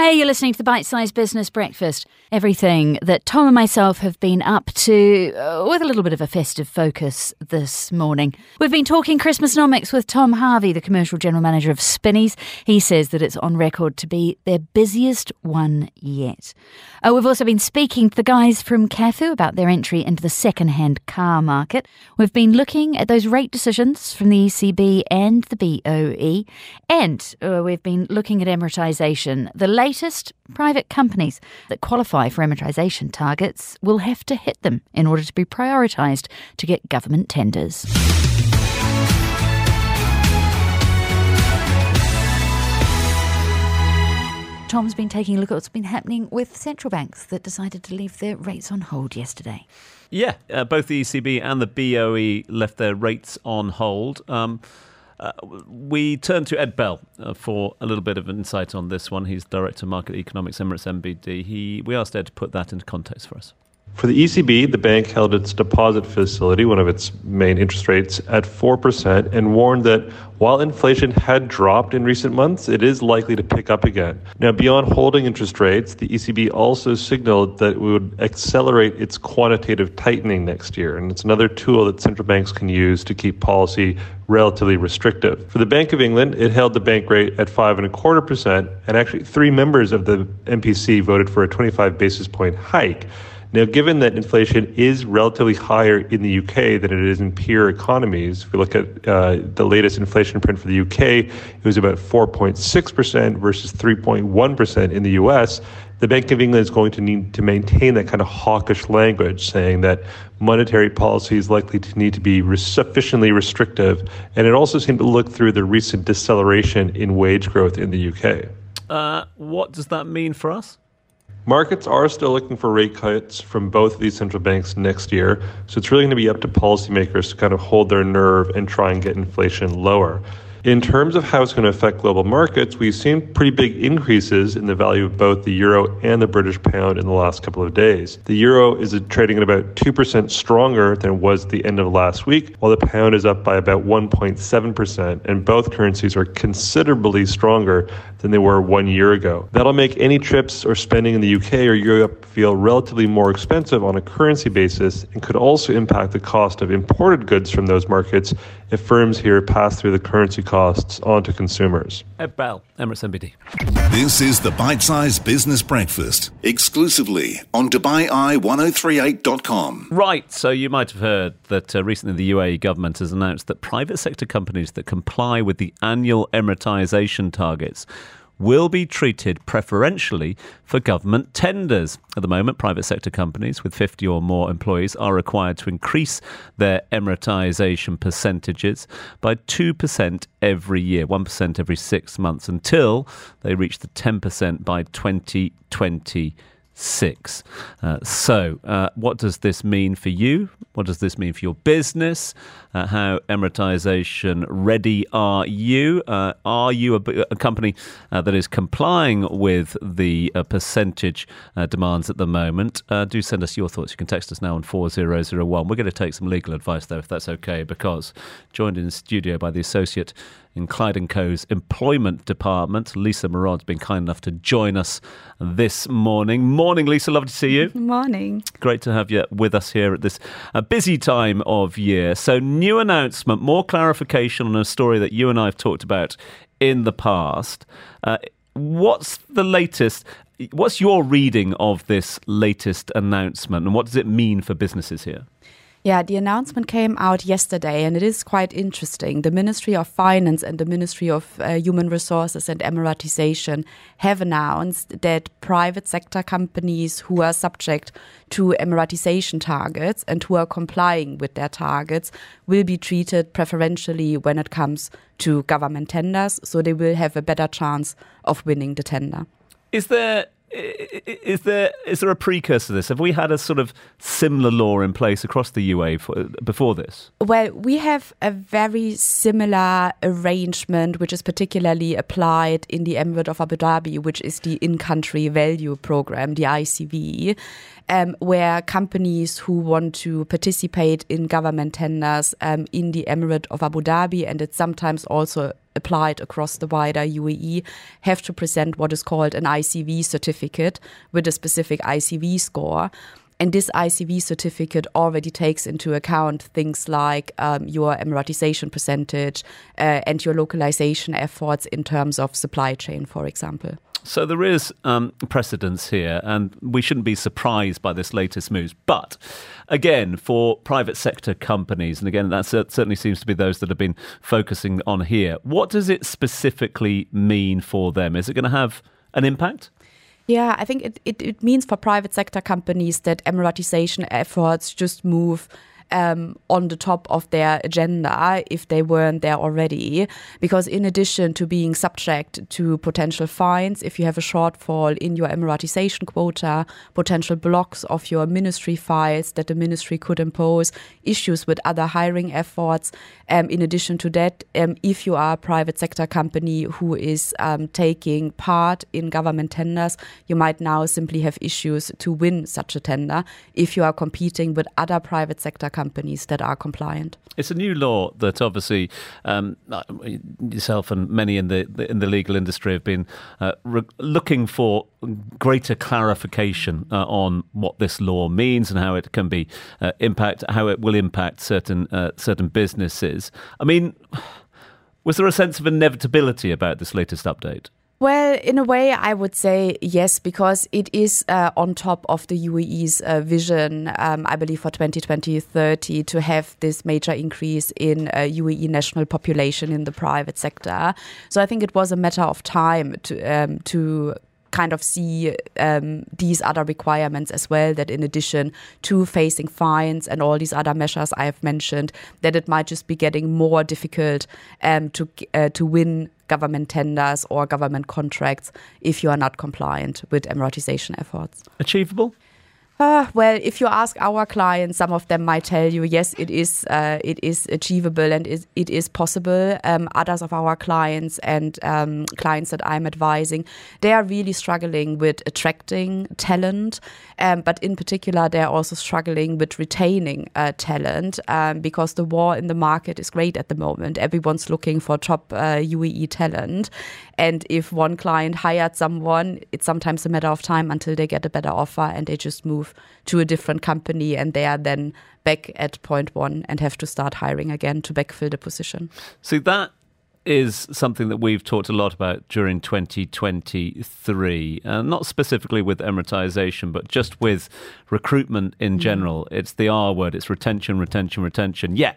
Hey, you're listening to the Bite Size Business Breakfast. Everything that Tom and myself have been up to uh, with a little bit of a festive focus this morning. We've been talking Christmas nomics with Tom Harvey, the commercial general manager of Spinneys. He says that it's on record to be their busiest one yet. Uh, we've also been speaking to the guys from Cafu about their entry into the second-hand car market. We've been looking at those rate decisions from the ECB and the BOE, and uh, we've been looking at Emiratisation. The latest private companies that qualify for Emiratisation targets will have to hit them in order to be prioritised to get government tenders. Tom's been taking a look at what's been happening with central banks that decided to leave their rates on hold yesterday. Yeah, uh, both the ECB and the BOE left their rates on hold. Um, uh, we turn to Ed Bell uh, for a little bit of insight on this one. He's Director of Market Economics, Emirates NBD. He, we asked Ed to put that into context for us. For the ECB, the bank held its deposit facility, one of its main interest rates, at 4% and warned that while inflation had dropped in recent months, it is likely to pick up again. Now, beyond holding interest rates, the ECB also signaled that it would accelerate its quantitative tightening next year. And it's another tool that central banks can use to keep policy relatively restrictive. For the Bank of England, it held the bank rate at five and a quarter percent, and actually three members of the MPC voted for a 25 basis point hike. Now, given that inflation is relatively higher in the UK than it is in peer economies, if we look at uh, the latest inflation print for the UK, it was about 4.6% versus 3.1% in the US. The Bank of England is going to need to maintain that kind of hawkish language, saying that monetary policy is likely to need to be sufficiently restrictive. And it also seemed to look through the recent deceleration in wage growth in the UK. Uh, what does that mean for us? Markets are still looking for rate cuts from both of these central banks next year, so it's really going to be up to policymakers to kind of hold their nerve and try and get inflation lower. In terms of how it's going to affect global markets, we've seen pretty big increases in the value of both the euro and the British pound in the last couple of days. The euro is trading at about 2% stronger than it was at the end of last week, while the pound is up by about 1.7%, and both currencies are considerably stronger than they were one year ago. That'll make any trips or spending in the UK or Europe feel relatively more expensive on a currency basis and could also impact the cost of imported goods from those markets if firms here pass through the currency costs onto consumers. Ed Bell, Emirates NBD. This is the Bite Size Business Breakfast, exclusively on DubaiEye1038.com. Right, so you might have heard that uh, recently the UAE government has announced that private sector companies that comply with the annual Emiratisation targets will be treated preferentially for government tenders. At the moment, private sector companies with 50 or more employees are required to increase their Emiratisation percentages by 2% every year, 1% every six months, until they reach the 10% by 2020 six. Uh, so, uh, what does this mean for you? What does this mean for your business? Uh, how Emiratisation ready are you? Uh, are you a, a company uh, that is complying with the uh, percentage demands at the moment? do send us your thoughts. You can text us now on 4001. We're going to take some legal advice, though, if that's okay, because joined in studio by the Associate in Clyde & Co.'s employment department. Lisa Merod's been kind enough to join us this morning. Morning, Lisa. Lovely to see you. Morning. Great to have you with us here at this uh, busy time of year. So, new announcement, more clarification on a story that you and I have talked about in the past. Uh, what's the latest? What's your reading of this latest announcement and what does it mean for businesses here? Yeah, the announcement came out yesterday and it is quite interesting. The Ministry of Finance and the Ministry of uh, Human Resources and Emiratization have announced that private sector companies who are subject to Emiratization targets and who are complying with their targets will be treated preferentially when it comes to government tenders, so they will have a better chance of winning the tender. Is there is there is there a precursor to this? Have we had a sort of similar law in place across the UAE for, before this? Well, we have a very similar arrangement, which is particularly applied in the Emirate of Abu Dhabi, which is the in-country value program, the ICV, um, where companies who want to participate in government tenders um, in the Emirate of Abu Dhabi, and it's sometimes also applied across the wider UAE have to present what is called an ICV certificate with a specific ICV score. And this ICV certificate already takes into account things like um, your Emiratization percentage uh, and your localization efforts in terms of supply chain, for example. So there is um, precedence here, and we shouldn't be surprised by this latest move. But again, for private sector companies, and again, that certainly seems to be those that have been focusing on here, what does it specifically mean for them? Is it going to have an impact? Yeah, I think it, it, it means for private sector companies that Emiratization efforts just move um, on the top of their agenda if they weren't there already. Because in addition to being subject to potential fines, if you have a shortfall in your Emiratization quota, potential blocks of your ministry files that the ministry could impose, issues with other hiring efforts. Um, in addition to that, um, if you are a private sector company who is um, taking part in government tenders, you might now simply have issues to win such a tender if you are competing with other private sector companies companies that are compliant. It's a new law that obviously um, yourself and many in the in the legal industry have been uh, re- looking for greater clarification uh, on what this law means and how it can be uh, impact how it will impact certain uh, certain businesses. I mean, was there a sense of inevitability about this latest update? Well, in a way, I would say yes, because it is uh, on top of the UAE's uh, vision, um, I believe, for 2020 30 to have this major increase in uh, UAE national population in the private sector. So I think it was a matter of time to um, to kind of see um, these other requirements as well that in addition to facing fines and all these other measures I have mentioned that it might just be getting more difficult um, to uh, to win government tenders or government contracts if you are not compliant with Emiratization efforts. Achievable? Uh, well, if you ask our clients, some of them might tell you, yes, it is, uh, it is achievable and it, it is possible. Um, others of our clients and um, clients that I'm advising, they are really struggling with attracting talent, um, but in particular, they're also struggling with retaining uh, talent um, because the war in the market is great at the moment. Everyone's looking for top UAE uh, talent, and if one client hired someone, it's sometimes a matter of time until they get a better offer and they just move to a different company and they are then back at point one and have to start hiring again to backfill the position. So that is something that we've talked a lot about during 2023, uh, not specifically with emiratization, but just with recruitment in mm. general. Mm. It's the R word, it's retention, retention, retention. Yeah,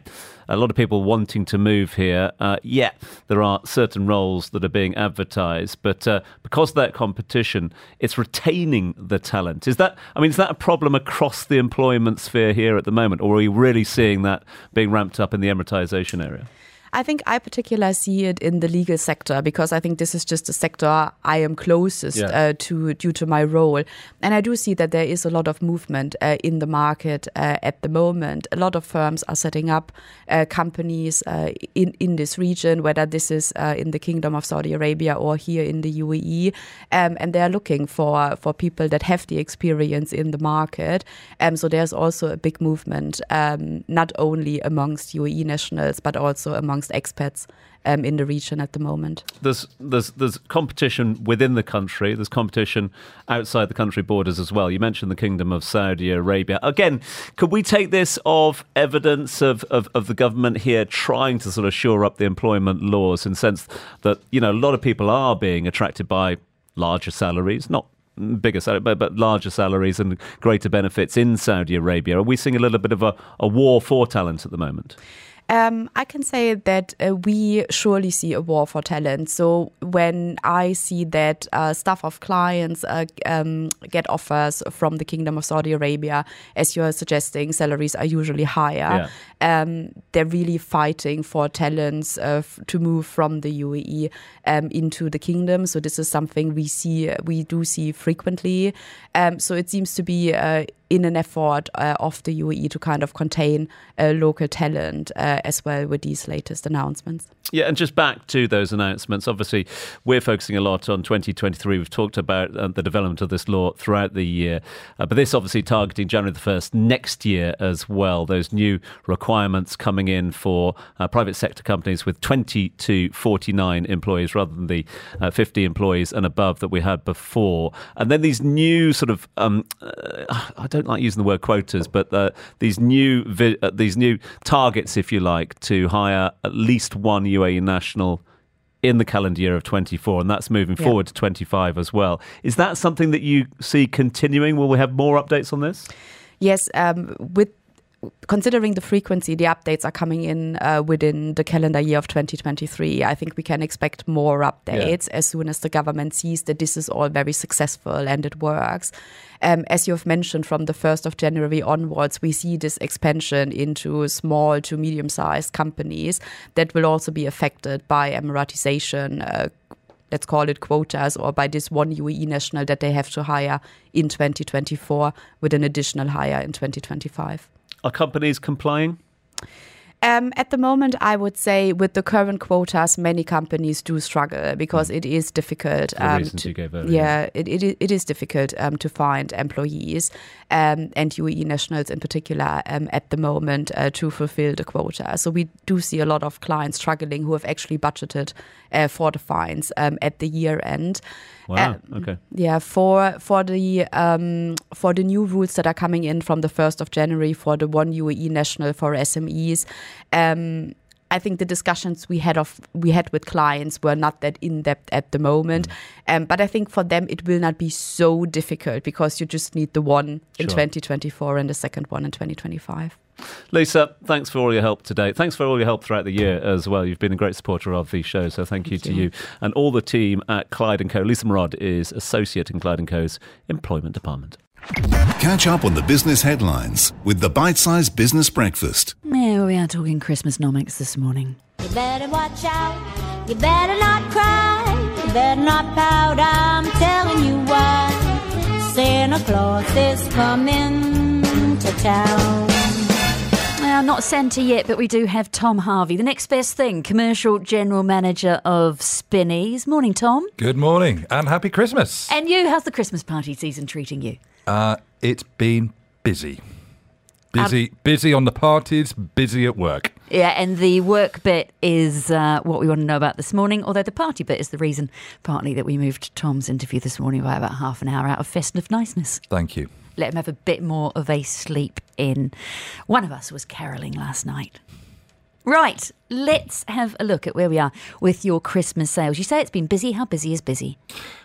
a lot of people wanting to move here. Uh, yeah, there are certain roles that are being advertised, but uh, because of that competition, it's retaining the talent. Is that, I mean, is that a problem across the employment sphere here at the moment, or are we really seeing that being ramped up in the emiratization area? I think I particularly see it in the legal sector because I think this is just a sector I am closest yeah. uh, to due to my role. And I do see that there is a lot of movement uh, in the market uh, at the moment. A lot of firms are setting up uh, companies uh, in, in this region, whether this is uh, in the Kingdom of Saudi Arabia or here in the UAE. Um, and they are looking for, for people that have the experience in the market. Um, so there's also a big movement, um, not only amongst UAE nationals, but also amongst amongst expats um, in the region at the moment. There's there's there's competition within the country. There's competition outside the country borders as well. You mentioned the Kingdom of Saudi Arabia. Again, could we take this of evidence of, of, of the government here trying to sort of shore up the employment laws in the sense that you know a lot of people are being attracted by larger salaries, not bigger salary, but, but larger salaries and greater benefits in Saudi Arabia. Are we seeing a little bit of a, a war for talent at the moment? Um, I can say that uh, we surely see a war for talent. So when I see that uh, staff of clients uh, um, get offers from the Kingdom of Saudi Arabia, as you're suggesting, salaries are usually higher. Um, they're really fighting for talents uh, f- to move from the UAE um, into the kingdom. So this is something we see, we do see frequently. Um, so it seems to be uh, in an effort uh, of the UAE to kind of contain uh, local talent uh, as well with these latest announcements. Yeah, and just back to those announcements. Obviously, we're focusing a lot on 2023. We've talked about uh, the development of this law throughout the year, uh, but this obviously targeting January the 1st next year as well. Those new requirements coming in for uh, private sector companies with 20 to 49 employees rather than the uh, 50 employees and above that we had before. And then these new sort of, um, I don't like using the word quotas, but uh, these new vi- these new targets, if you like, to hire at least one UAE national in the calendar year of 24, and that's moving Yeah. forward to 25 as well. Is that something that you see continuing? Will we have more updates on this? Yes, um, with considering the frequency, the updates are coming in uh, within the calendar year of 2023. I think we can expect more updates as soon as the government sees that this is all very successful and it works. Um, as you have mentioned, from the 1st of January onwards, we see this expansion into small to medium sized companies that will also be affected by Emiratization. Uh, let's call it quotas, or by this one UAE national that they have to hire in 2024 with an additional hire in 2025. Are companies complying? Um, at the moment, I would say with the current quotas, many companies do struggle because it is difficult. For the reasons you gave earlier. yeah, it, it, it is difficult um, to find employees um, and UAE nationals in particular um, at the moment uh, to fulfill the quota. So we do see a lot of clients struggling who have actually budgeted uh, for the fines um, at the year end. Wow. Um, okay. Yeah, for for the um, for the new rules that are coming in from the first of January for the one UAE national for SMEs, um, I think the discussions we had of we had with clients were not that in depth at the moment, um, but I think for them it will not be so difficult because you just need the one in 2024 and the second one in 2025. Lisa, thanks for all your help today. Thanks for all your help throughout the year as well. You've been a great supporter of the show, so thank you to you and all the team at Clyde & Co. Lisa Merod is associate in Clyde & Co.'s employment department. Catch up on the business headlines with the Bite Size Business Breakfast. Yeah, we are talking Christmasnomics this morning. You better watch out. You better not cry. You better not pout. I'm telling you why. Santa Claus is coming to town. Well, not Santa yet, but we do have Tom Harvey, the next best thing, commercial general manager of Spinneys. Morning, Tom. Good morning and happy Christmas. And you, how's the Christmas party season treating you? Uh, it's been busy. Busy, busy on the parties, busy at work. Yeah, and the work bit is uh, what we want to know about this morning, although the party bit is the reason, partly, that we moved Tom's interview this morning by about half an hour out of festive niceness. Thank you. Let him have a bit more of a sleep in. One of us was caroling last night. Right, let's have a look at where we are with your Christmas sales. You say it's been busy. How busy is busy?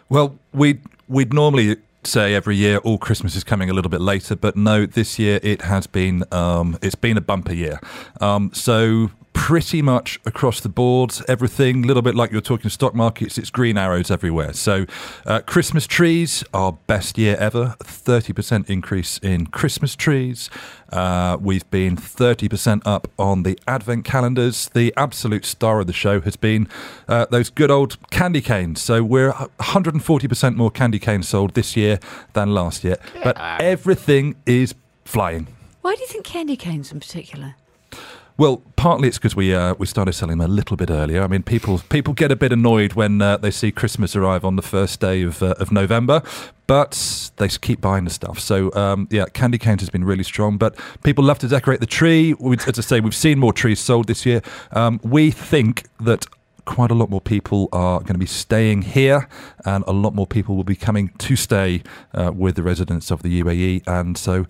Well, we'd, we'd normally say every year all Christmas is coming a little bit later, but no, this year it has been um, it's been a bumper year. Um, so pretty much across the board, everything, a little bit like you're talking stock markets, it's green arrows everywhere. So uh, Christmas trees, our best year ever, 30% increase in Christmas trees. Uh, we've been 30% up on the advent calendars. The absolute star of the show has been uh, those good old candy canes. So we're 140% more candy canes sold this year than last year. But everything is flying. Why do you think candy canes in particular? Well, partly it's because we uh, we started selling them a little bit earlier. I mean, people people get a bit annoyed when uh, they see Christmas arrive on the first day of uh, of November, but they keep buying the stuff. So um, yeah, candy canes has been really strong. But people love to decorate the tree. We, as I say, we've seen more trees sold this year. Um, we think that. Quite a lot more people are going to be staying here, and a lot more people will be coming to stay uh, with the residents of the UAE. And so,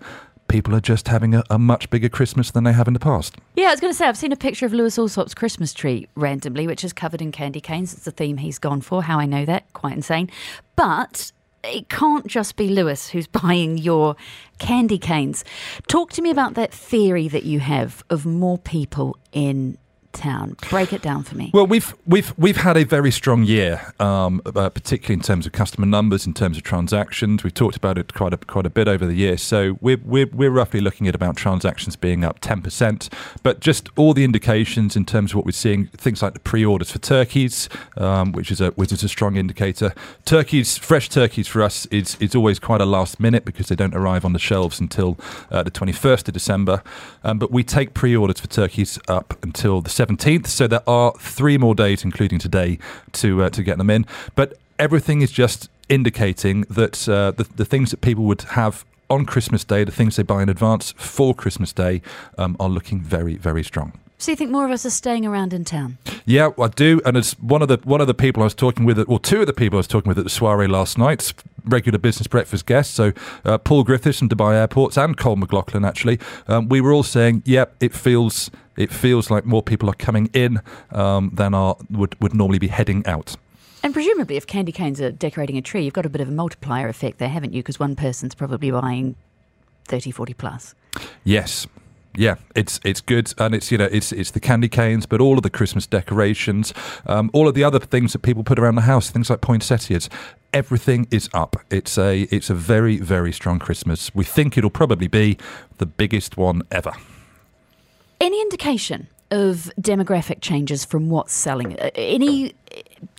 people are just having a, a much bigger Christmas than they have in the past. Yeah, I was going to say, I've seen a picture of Lewis Allsop's Christmas tree randomly, which is covered in candy canes. It's the theme he's gone for. How I know that, quite insane. But it can't just be Lewis who's buying your candy canes. Talk to me about that theory that you have of more people in town. Break it down for me. Well, we've we've we've had a very strong year, um, uh, particularly in terms of customer numbers, in terms of transactions. We've talked about it quite a quite a bit over the year. So we're we're, we're roughly looking at about transactions being up ten percent. But just all the indications in terms of what we're seeing, things like the pre-orders for turkeys, um, which is a which is a strong indicator. Turkeys, fresh turkeys for us is is always quite a last minute because they don't arrive on the shelves until uh, the twenty first of December. Um, but we take pre-orders for turkeys up until the 17th. So there are three more days, including today, to uh, to get them in. But everything is just indicating that uh, the, the things that people would have on Christmas Day, the things they buy in advance for Christmas Day, um, are looking very, very strong. So you think more of us are staying around in town? Yeah, I do, and it's one of the one of the people I was talking with, or two of the people I was talking with at the soiree last night, regular business breakfast guests. So uh, Paul Griffiths from Dubai Airports and Cole McLaughlin. Actually, um, we were all saying, "Yep, it feels it feels like more people are coming in um, than are would would normally be heading out." And presumably, if candy canes are decorating a tree, you've got a bit of a multiplier effect there, haven't you? Because one person's probably buying 30, 40 plus. Yes. Yeah, it's it's good, and it's you know it's it's the candy canes, but all of the Christmas decorations, um, all of the other things that people put around the house, things like poinsettias, everything is up. It's a it's a very very strong Christmas. We think it'll probably be the biggest one ever. Any indication of demographic changes from what's selling? Uh, Any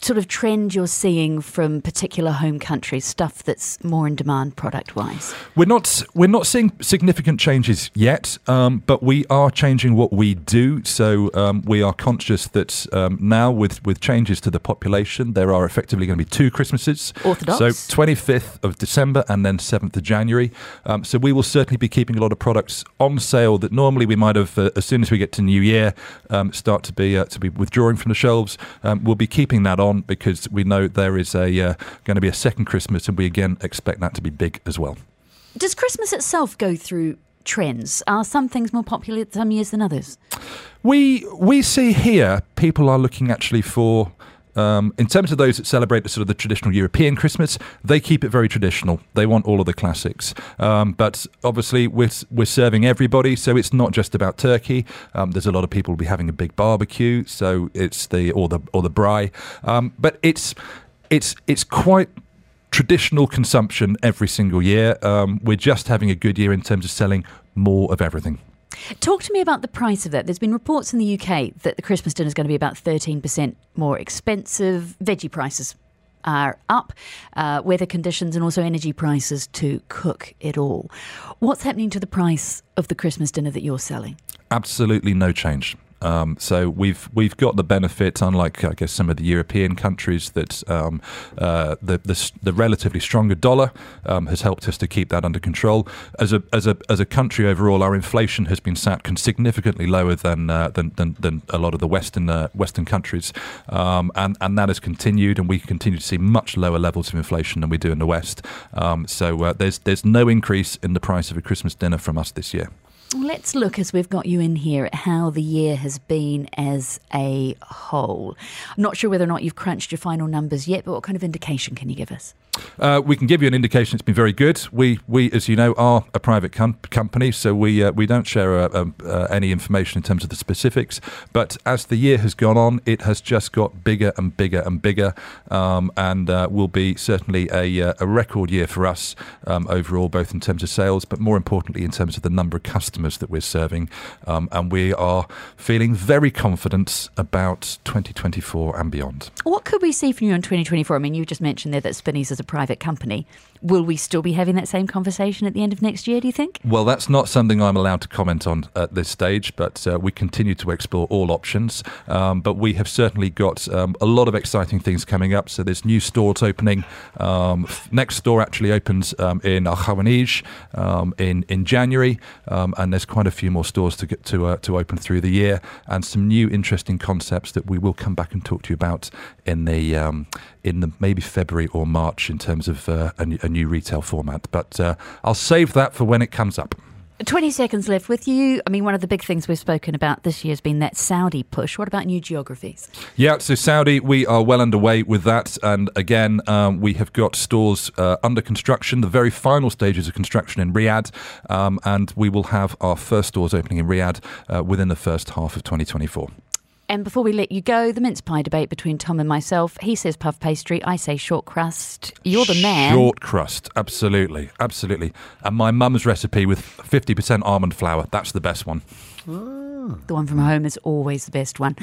sort of trend you're seeing from particular home countries, stuff that's more in demand product wise? We're not we're not seeing significant changes yet, um, but we are changing what we do. So um, we are conscious that um, now with with changes to the population, there are effectively going to be two Christmases. Orthodox. So 25th of December and then 7th of January. Um, so we will certainly be keeping a lot of products on sale that normally we might have uh, as soon as we get to New Year um, start to be uh, to be withdrawing from the shelves. Um, we'll be keeping that on because we know there is a uh, going to be a second Christmas, and we again expect that to be big as well. Does Christmas itself go through trends? Are some things more popular some years than others? We we see here people are looking actually for. Um, in terms of those that celebrate the sort of the traditional European Christmas, they keep it very traditional. They want all of the classics, um, but obviously we're we're serving everybody, so it's not just about turkey. Um, there's a lot of people will be having a big barbecue, so it's the or the or the braai, um, but it's it's it's quite traditional consumption every single year. Um, we're just having a good year in terms of selling more of everything. Talk to me about the price of that. There's been reports in the UK that the Christmas dinner is going to be about 13% more expensive. Veggie prices are up, uh, weather conditions, and also energy prices to cook it all. What's happening to the price of the Christmas dinner that you're selling? Absolutely no change. Um, so we've we've got the benefit, unlike I guess some of the European countries, that um, uh, the, the the relatively stronger dollar um, has helped us to keep that under control. As a as a as a country overall, our inflation has been sat significantly lower than, uh, than than than a lot of the Western uh, Western countries, um, and and that has continued, and we continue to see much lower levels of inflation than we do in the West. Um, so uh, there's there's no increase in the price of a Christmas dinner from us this year. Let's look, as we've got you in here, at how the year has been as a whole. I'm not sure whether or not you've crunched your final numbers yet, but what kind of indication can you give us? Uh, we can give you an indication it's been very good. We, we as you know, are a private com- company, so we uh, we don't share uh, uh, any information in terms of the specifics. But as the year has gone on, it has just got bigger and bigger and bigger, um, and uh, will be certainly a, uh, a record year for us um, overall, both in terms of sales, but more importantly in terms of the number of customers that we're serving. Um, and we are feeling very confident about 2024 and beyond. What could we see from you in 2024? I mean, you just mentioned there that Spinneys is a private company. Will we still be having that same conversation at the end of next year, do you think? Well, that's not something I'm allowed to comment on at this stage, but uh, we continue to explore all options. Um, but we have certainly got um, a lot of exciting things coming up. So there's new stores opening. Um, next store actually opens um, in Al Khawaneej um, in in January, um, and there's quite a few more stores to get to uh, to open through the year, and some new interesting concepts that we will come back and talk to you about in the in the maybe February or March in terms of uh, a, new- a new retail format. But uh, I'll save that for when it comes up. 20 seconds left with you. I mean, one of the big things we've spoken about this year has been that Saudi push. What about new geographies? Yeah, so Saudi, we are well underway with that. And again, um, we have got stores uh, under construction, the very final stages of construction in Riyadh. Um, and we will have our first stores opening in Riyadh uh, within the first half of 2024. And before we let you go, the mince pie debate between Tom and myself. He says puff pastry, I say short crust. You're the man. Short crust, absolutely, absolutely. And my mum's recipe with 50% almond flour, that's the best one. Ah. The one from home is always the best one.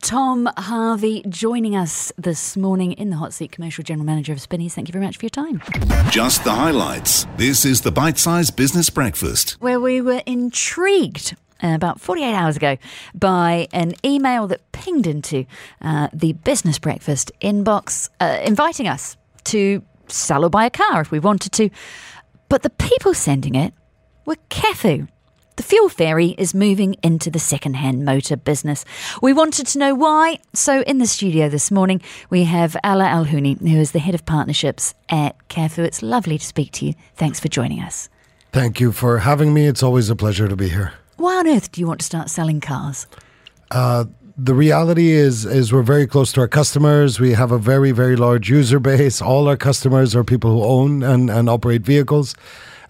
Tom Harvey joining us this morning in the hot seat, commercial general manager of Spinneys. Thank you very much for your time. Just the highlights. This is the bite sized Business Breakfast. Where we were intrigued about 48 hours ago by an email that pinged into uh, the business breakfast inbox uh, inviting us to sell or buy a car if we wanted to. But the people sending it were Cafu. The fuel fairy is moving into the second-hand motor business. We wanted to know why, so in the studio this morning we have Ala Alhouni, who is the head of partnerships at Cafu. It's lovely to speak to you. Thanks for joining us. Thank you for having me. It's always a pleasure to be here. Why on earth do you want to start selling cars? The reality is is we're very close to our customers. We have a very very large user base. All our customers are people who own and, and operate vehicles.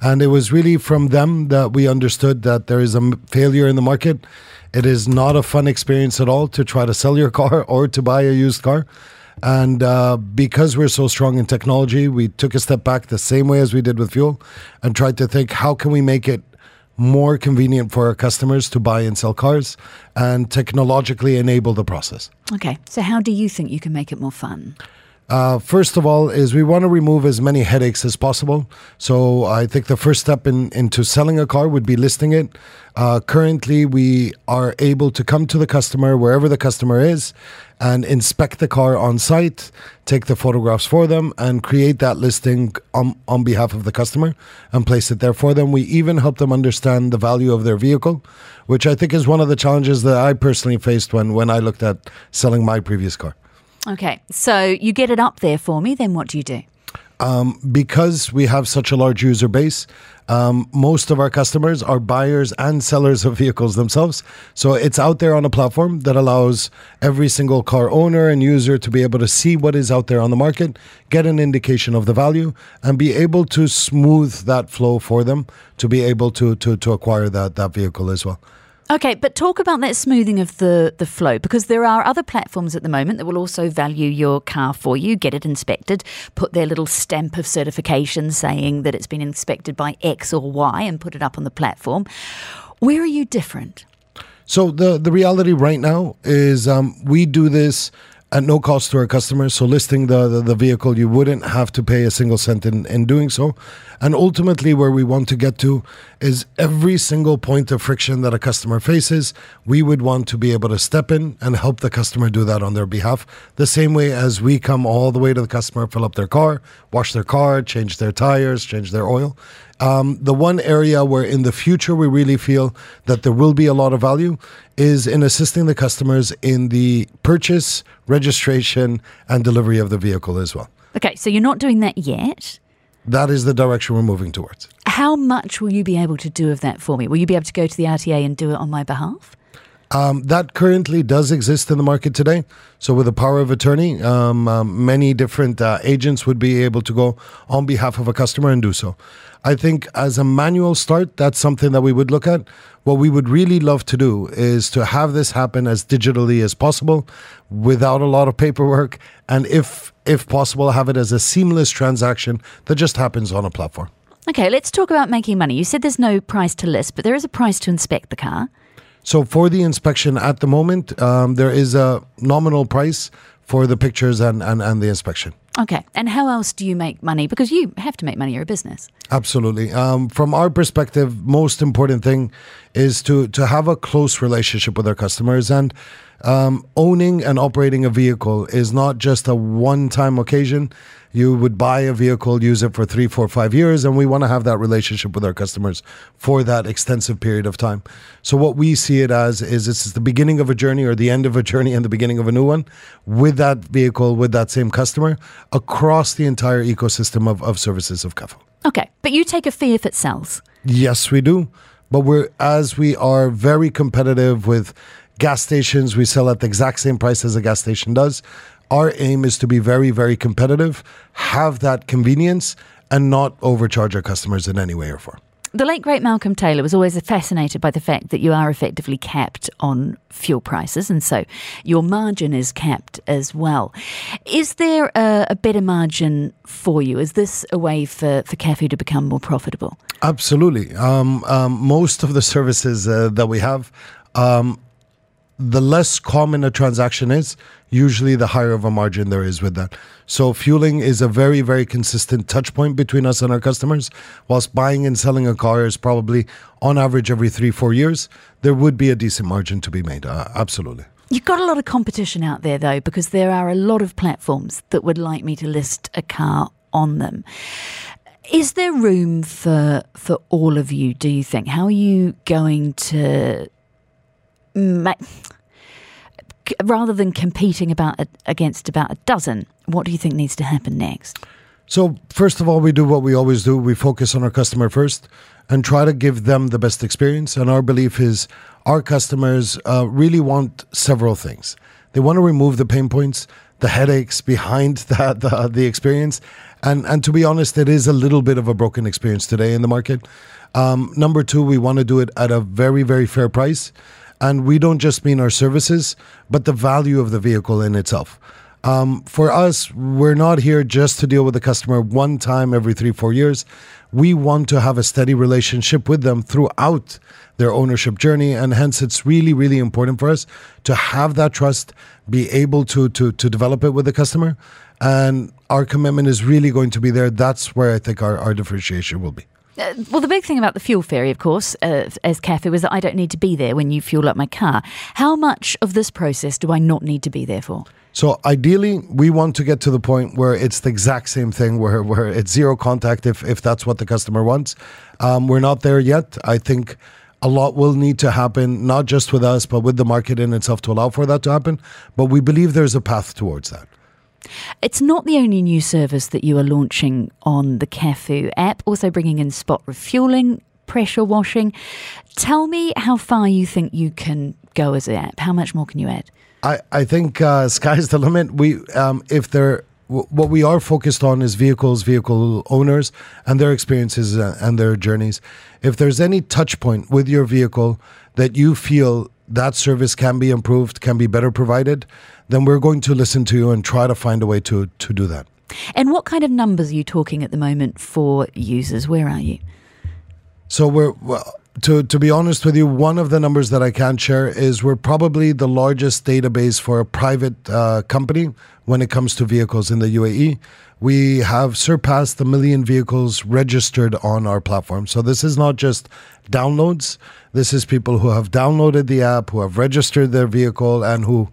And it was really from them that we understood that there is a failure in the market. It is not a fun experience at all to try to sell your car or to buy a used car. And uh, because we're so strong in technology, we took a step back the same way as we did with fuel and tried to think how can we make it more convenient for our customers to buy and sell cars and technologically enable the process. Okay, so how do you think you can make it more fun? Uh, first of all, is we want to remove as many headaches as possible. So I think the first step in, into selling a car would be listing it. Uh, currently, we are able to come to the customer wherever the customer is and inspect the car on site, take the photographs for them, and create that listing on, on behalf of the customer and place it there for them. We even help them understand the value of their vehicle, which I think is one of the challenges that I personally faced when, when I looked at selling my previous car. Okay, so you get it up there for me, then what do you do? because we have such a large user base, um, most of our customers are buyers and sellers of vehicles themselves. So it's out there on a platform that allows every single car owner and user to be able to see what is out there on the market, get an indication of the value, and be able to smooth that flow for them to be able to to, to acquire that, that vehicle as well. Okay, but talk about that smoothing of the, the flow because there are other platforms at the moment that will also value your car for you, get it inspected, put their little stamp of certification saying that it's been inspected by X or Y and put it up on the platform. Where are you different? So the the reality right now is um, we do this at no cost to our customers. So listing the, the, the vehicle, you wouldn't have to pay a single cent in, in doing so. And ultimately, where we want to get to is every single point of friction that a customer faces, we would want to be able to step in and help the customer do that on their behalf. The same way as we come all the way to the customer, fill up their car, wash their car, change their tires, change their oil. Um, the one area where in the future we really feel that there will be a lot of value is in assisting the customers in the purchase, registration, and delivery of the vehicle as well. Okay, so you're not doing that yet. That is the direction we're moving towards. How much will you be able to do of that for me? Will you be able to go to the RTA and do it on my behalf? Um, that currently does exist in the market today. So, with the power of attorney, um, um, many different uh, agents would be able to go on behalf of a customer and do so. I think as a manual start, that's something that we would look at. What we would really love to do is to have this happen as digitally as possible, without a lot of paperwork, and if if possible, have it as a seamless transaction that just happens on a platform. Okay, let's talk about making money. You said there's no price to list, but there is a price to inspect the car. So for the inspection at the moment, um, there is a nominal price for the pictures and, and, and the inspection. Okay, and how else do you make money? Because you have to make money, you're a business. Absolutely. Um, from our perspective, most important thing is to to have a close relationship with our customers and um, owning and operating a vehicle is not just a one-time occasion. You would buy a vehicle, use it for three, four, five years, and we want to have that relationship with our customers for that extensive period of time. So what we see it as is it's the beginning of a journey or the end of a journey and the beginning of a new one with that vehicle, with that same customer across the entire ecosystem of, of services of Cafu. Okay, but you take a fee if it sells. Yes, we do. But we're as we are very competitive with gas stations, we sell at the exact same price as a gas station does. Our aim is to be very, very competitive, have that convenience, and not overcharge our customers in any way or form. The late great Malcolm Taylor was always fascinated by the fact that you are effectively capped on fuel prices, and so your margin is capped as well. Is there a, a better margin for you? Is this a way for, for Cafu to become more profitable? Absolutely. Um, um, most of the services uh, that we have, um, the less common a transaction is, usually the higher of a margin there is with that. So fueling is a very, very consistent touch point between us and our customers. Whilst buying and selling a car is probably on average every three, four years, there would be a decent margin to be made. Uh, absolutely. You've got a lot of competition out there, though, because there are a lot of platforms that would like me to list a car on them. Is there room for for all of you? Do you think? How are you going to rather than competing about a, against about a dozen? What do you think needs to happen next? So, first of all, we do what we always do. We focus on our customer first and try to give them the best experience. And our belief is our customers uh, really want several things. They want to remove the pain points, the headaches behind that, the, the experience. And, and to be honest, it is a little bit of a broken experience today in the market. Um, number two, we want to do it at a very, very fair price. And we don't just mean our services, but the value of the vehicle in itself. Um, for us, we're not here just to deal with the customer one time every three, four years. We want to have a steady relationship with them throughout their ownership journey. And hence, it's really, really important for us to have that trust, be able to, to, to develop it with the customer. And our commitment is really going to be there. That's where I think our, our differentiation will be. Uh, well, the big thing about the fuel ferry, of course, uh, as Cafu, was that I don't need to be there when you fuel up my car. How much of this process do I not need to be there for? So ideally, we want to get to the point where it's the exact same thing, where where it's zero contact if if that's what the customer wants. Um, we're not there yet. I think a lot will need to happen, not just with us, but with the market in itself to allow for that to happen. But we believe there's a path towards that. It's not the only new service that you are launching on the Cafu app, also bringing in spot refueling, pressure washing. Tell me how far you think you can go as an app. How much more can you add? I, I think uh, sky's the limit. We um, if there what we are focused on is vehicles, vehicle owners, and their experiences uh, and their journeys. If there's any touch point with your vehicle that you feel that service can be improved, can be better provided, then we're going to listen to you and try to find a way to, to do that. And what kind of numbers are you talking at the moment for users? Where are you? So we're well, to to be honest with you, one of the numbers that I can't share is we're probably the largest database for a private uh, company when it comes to vehicles in the UAE. We have surpassed the million vehicles registered on our platform. So this is not just downloads. This is people who have downloaded the app, who have registered their vehicle, and who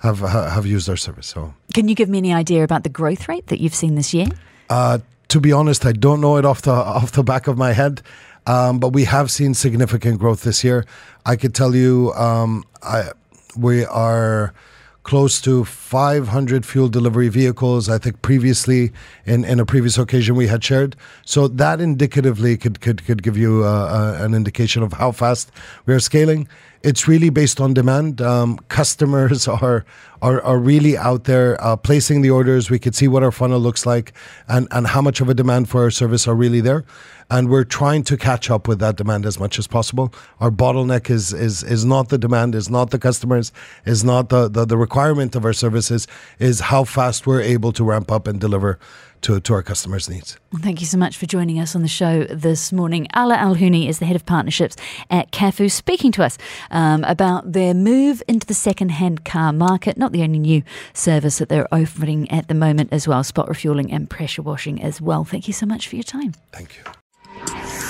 have have used our service. So, can you give me any idea about the growth rate that you've seen this year? Uh, to be honest, I don't know it off the off the back of my head, um, but we have seen significant growth this year. I could tell you, um, I we are close to 500 fuel delivery vehicles. I think previously, in, in a previous occasion, we had shared. So that indicatively could could, could give you uh, uh, an indication of how fast we are scaling. It's really based on demand. Um, customers are, are are really out there uh, placing the orders. We could see what our funnel looks like and and how much of a demand for our service are really there and we're trying to catch up with that demand as much as possible. Our bottleneck is is is not the demand, is not the customers, is not the the, the requirement of our services, is how fast we're able to ramp up and deliver to, to our customers' needs. Well, thank you so much for joining us on the show this morning. Ala Al Houni is the head of partnerships at Cafu, speaking to us um, about their move into the second-hand car market. Not the only new service that they're offering at the moment as well, spot refueling and pressure washing as well. Thank you so much for your time. Thank you.